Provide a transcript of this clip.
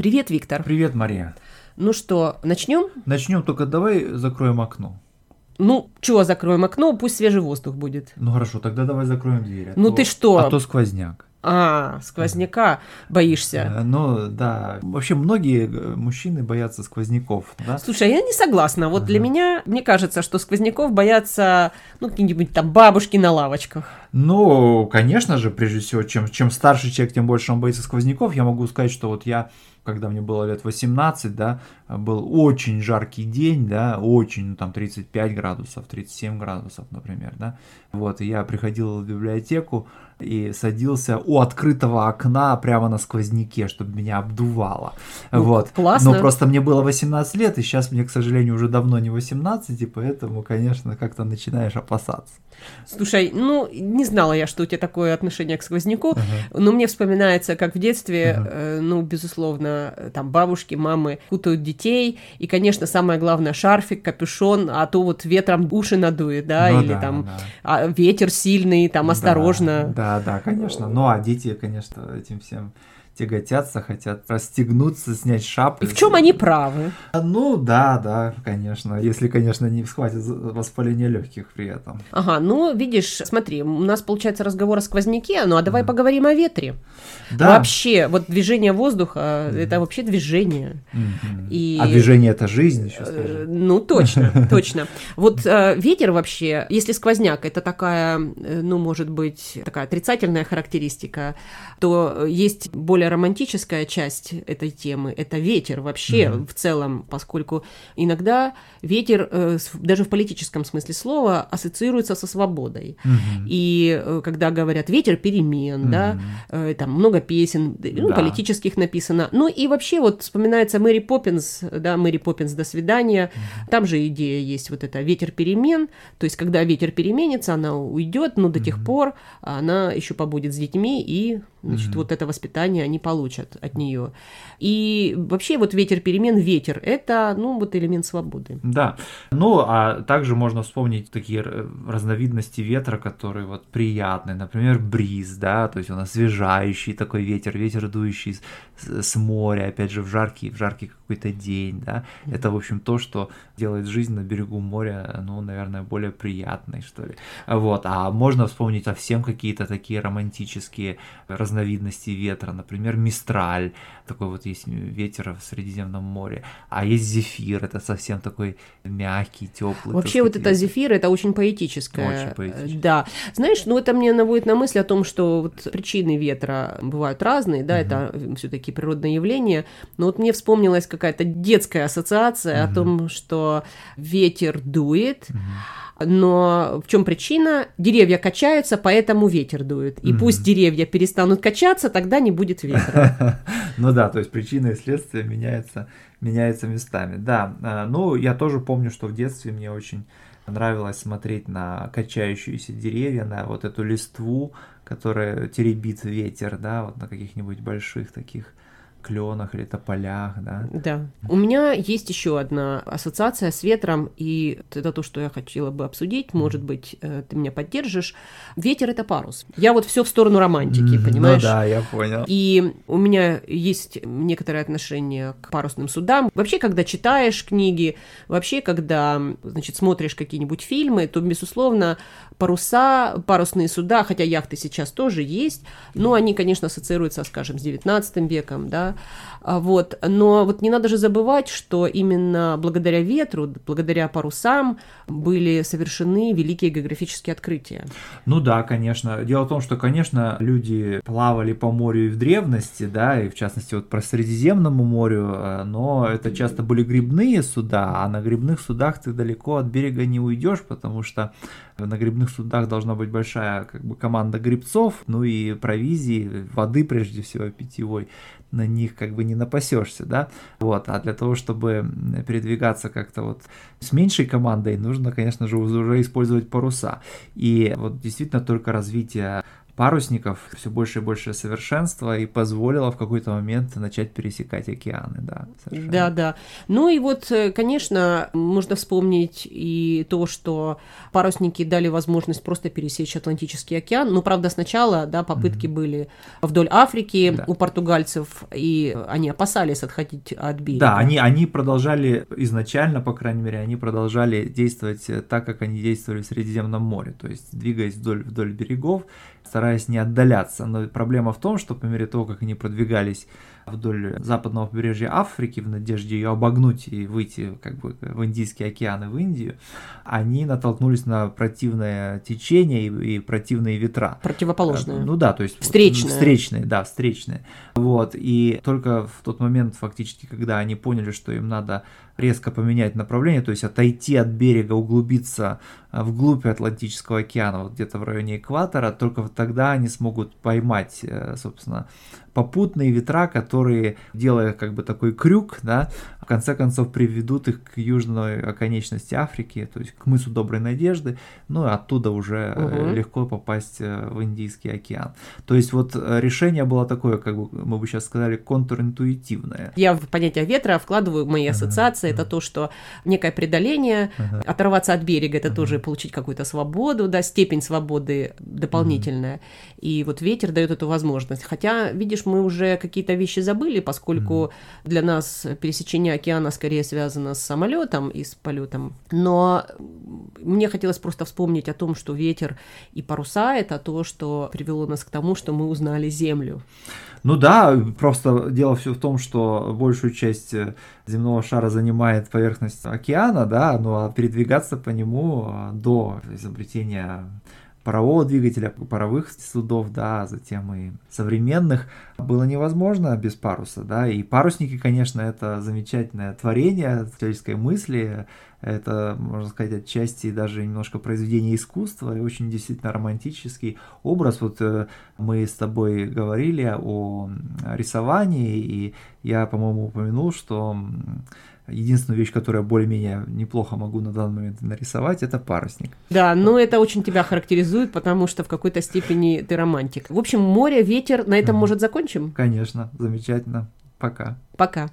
Привет, Виктор. Привет, Мария. Ну что, начнем? Начнем, только давай закроем окно. Ну, чего закроем окно, пусть свежий воздух будет. Ну хорошо, тогда давай закроем дверь. а Ну то- ты что? А то сквозняк. А, сквозняка боишься. Э, Ну да, вообще многие э, мужчины боятся сквозняков, да? Слушай, а я не согласна. Вот для меня, мне кажется, что сквозняков боятся, ну, какие-нибудь там бабушки на лавочках. Ну, конечно же, прежде всего, чем, чем старше человек, тем больше он боится сквозняков. Я могу сказать, что вот я, когда мне было лет 18, да, был очень жаркий день, да, очень, ну, там 35 градусов, 37 градусов, например, да. Вот, и я приходил в библиотеку и садился у открытого окна прямо на сквозняке, чтобы меня обдувало. Ну, вот. классно. Но просто мне было 18 лет, и сейчас мне, к сожалению, уже давно не 18, и поэтому, конечно, как-то начинаешь опасаться. Слушай, ну, не знала я, что у тебя такое отношение к сквозняку, но мне вспоминается, как в детстве, Ага. э, ну, безусловно, там бабушки, мамы кутают детей, и, конечно, самое главное, шарфик, капюшон, а то вот ветром уши надует, да, Ну или да, там да. а, ветер сильный, там, Да, осторожно. Да, да, конечно. Ну а дети, конечно, этим всем тяготятся, хотят расстегнуться, снять шапку. И в чем они правы? Ну да, да, конечно. Если, конечно, не схватит воспаление легких при этом. Ага, ну, видишь, смотри, у нас получается разговор о сквозняке, ну, а давай поговорим о ветре. Да. Вообще, вот движение воздуха, это вообще движение. Мгм. И- А движение это жизнь, еще Э, скажи. Ну, точно, точно. Вот э, ветер вообще, если сквозняк, это такая, ну, может быть, такая отрицательная характеристика, то есть более романтическая часть этой темы, это ветер вообще Мгм. в целом, поскольку иногда ветер, э, даже в политическом смысле слова, ассоциируется со свободой. Мгм. И э, когда говорят ветер перемен, да, Мгм. э, там много песен, ну, Да. политических написано. Ну и вообще вот вспоминается Мэри Поппинс, да, Мэри Поппинс «До свидания». Там же идея есть вот это ветер перемен, то есть когда ветер переменится, она уйдет, но до тех пор она еще побудет с детьми и значит, Мгм. вот это воспитание они получат от нее. И вообще вот ветер перемен, ветер, это, ну, вот элемент свободы. Да. Ну, а также можно вспомнить такие э, разновидности ветра, которые вот приятные. Например, бриз, да, то есть он освежающий такой ветер, ветер, дующий с, с- с моря, опять же, в жаркий, в жаркий какой-то день, да. Это, в общем, то, что делает жизнь на берегу моря, ну, наверное, более приятной, что ли. Вот. А можно вспомнить совсем какие-то такие романтические разновидности ветра, например, мистраль, такой вот есть ветер в Средиземном море, а есть зефир, это совсем такой мягкий, теплый. Вообще вот это зефир, это очень поэтическое. Очень поэтическое. Да. Знаешь, ну это мне наводит на мысль о том, что вот причины ветра бывают разные, да, Мгм. это все-таки природное явление. Но вот мне вспомнилась какая-то детская ассоциация о Мгм. том, что ветер дует, но в чем причина? Деревья качаются, поэтому ветер дует. И Мгм. пусть деревья перестанут качаться, тогда не будет ветра. Ну да, то есть причины и следствия меняются, меняются местами. Да, а, ну я тоже помню, что в детстве мне очень нравилось смотреть на качающиеся деревья, на вот эту листву, которая теребит ветер, да, вот на каких-нибудь больших таких кленах или тополях, да. Да. У меня есть еще одна ассоциация с ветром, и это то, что я хотела бы обсудить. Может быть, э, ты меня поддержишь. Ветер это парус. Я вот все в сторону романтики, Мгм, понимаешь? Ну да, я понял. И у меня есть некоторое отношение к парусным судам. Вообще, когда читаешь книги, вообще, когда, значит, смотришь какие-нибудь фильмы, то, безусловно, паруса, парусные суда, хотя яхты сейчас тоже есть, но они, конечно, ассоциируются, скажем, с 19 веком, да, А вот. Но вот не надо же забывать, что именно благодаря ветру, благодаря парусам были совершены великие географические открытия. Ну да, конечно. Дело в том, что, конечно, люди плавали по морю и в древности, да, и в частности вот про Средиземному морю, э, но это часто были грибные суда, а на грибных судах ты далеко от берега не уйдешь, потому что на грибных судах должна быть большая как бы команда грибцов, ну и провизии, воды прежде всего питьевой, на них как бы не напасешься, да, вот, а для того, чтобы передвигаться как-то вот с меньшей командой, нужно, конечно же, уже использовать паруса, и вот действительно только развитие парусников все больше и больше совершенства и позволило в какой-то момент начать пересекать океаны, да. Совершенно. Да, да. Ну и вот, э, конечно, можно вспомнить и то, что парусники дали возможность просто пересечь Атлантический океан. Ну, правда, сначала, да, попытки mm-hmm. были вдоль Африки да. у португальцев, и они опасались отходить от берега. Да, они, они продолжали изначально, по крайней мере, они продолжали действовать так, как они действовали в Средиземном море, то есть двигаясь вдоль, вдоль берегов, стараясь не отдаляться. Но проблема в том, что по мере того, как они продвигались вдоль западного побережья Африки в надежде ее обогнуть и выйти как бы в Индийский океан и в Индию, они натолкнулись на противное течение и, и противные ветра. Противоположные. Ну да, то есть встречные. Встречные, да, встречные. Вот, и только в тот момент фактически, когда они поняли, что им надо резко поменять направление, то есть отойти от берега, углубиться э, вглубь Атлантического океана, вот где-то в районе экватора, только тогда они смогут поймать, э, собственно, попутные ветра, которые, делая как бы такой крюк, да, в конце концов приведут их к южной оконечности Африки, то есть к мысу Доброй Надежды, ну и оттуда уже угу. легко попасть в Индийский океан. То есть вот решение было такое, как бы мы бы сейчас сказали, контринтуитивное. Я в понятие ветра вкладываю мои ассоциации, это то, что некое преодоление, uh-huh. оторваться от берега, это uh-huh. тоже получить какую-то свободу, да, степень свободы дополнительная. Uh-huh. И вот ветер дает эту возможность. Хотя, видишь, мы уже какие-то вещи забыли, поскольку uh-huh. для нас пересечение океана скорее связано с самолетом и с полетом. Но мне хотелось просто вспомнить о том, что ветер и паруса это то, что привело нас к тому, что мы узнали Землю. Ну да, просто дело все в том, что большую часть э, земного шара занимает поверхность океана, да, ну а передвигаться по нему э, до изобретения парового двигателя, паровых судов, да, затем и современных, было невозможно без паруса, да, и парусники, конечно, это замечательное творение человеческой мысли, это, можно сказать, отчасти даже немножко произведение искусства и очень действительно романтический образ. Вот э, мы с тобой говорили о рисовании, и я, по-моему, упомянул, что единственную вещь, которую я более-менее неплохо могу на данный момент нарисовать, это парусник. Да, но это очень тебя характеризует, потому что в какой-то степени ты романтик. В общем, море, ветер, на этом, может, закончим? Конечно, замечательно. Пока. Пока.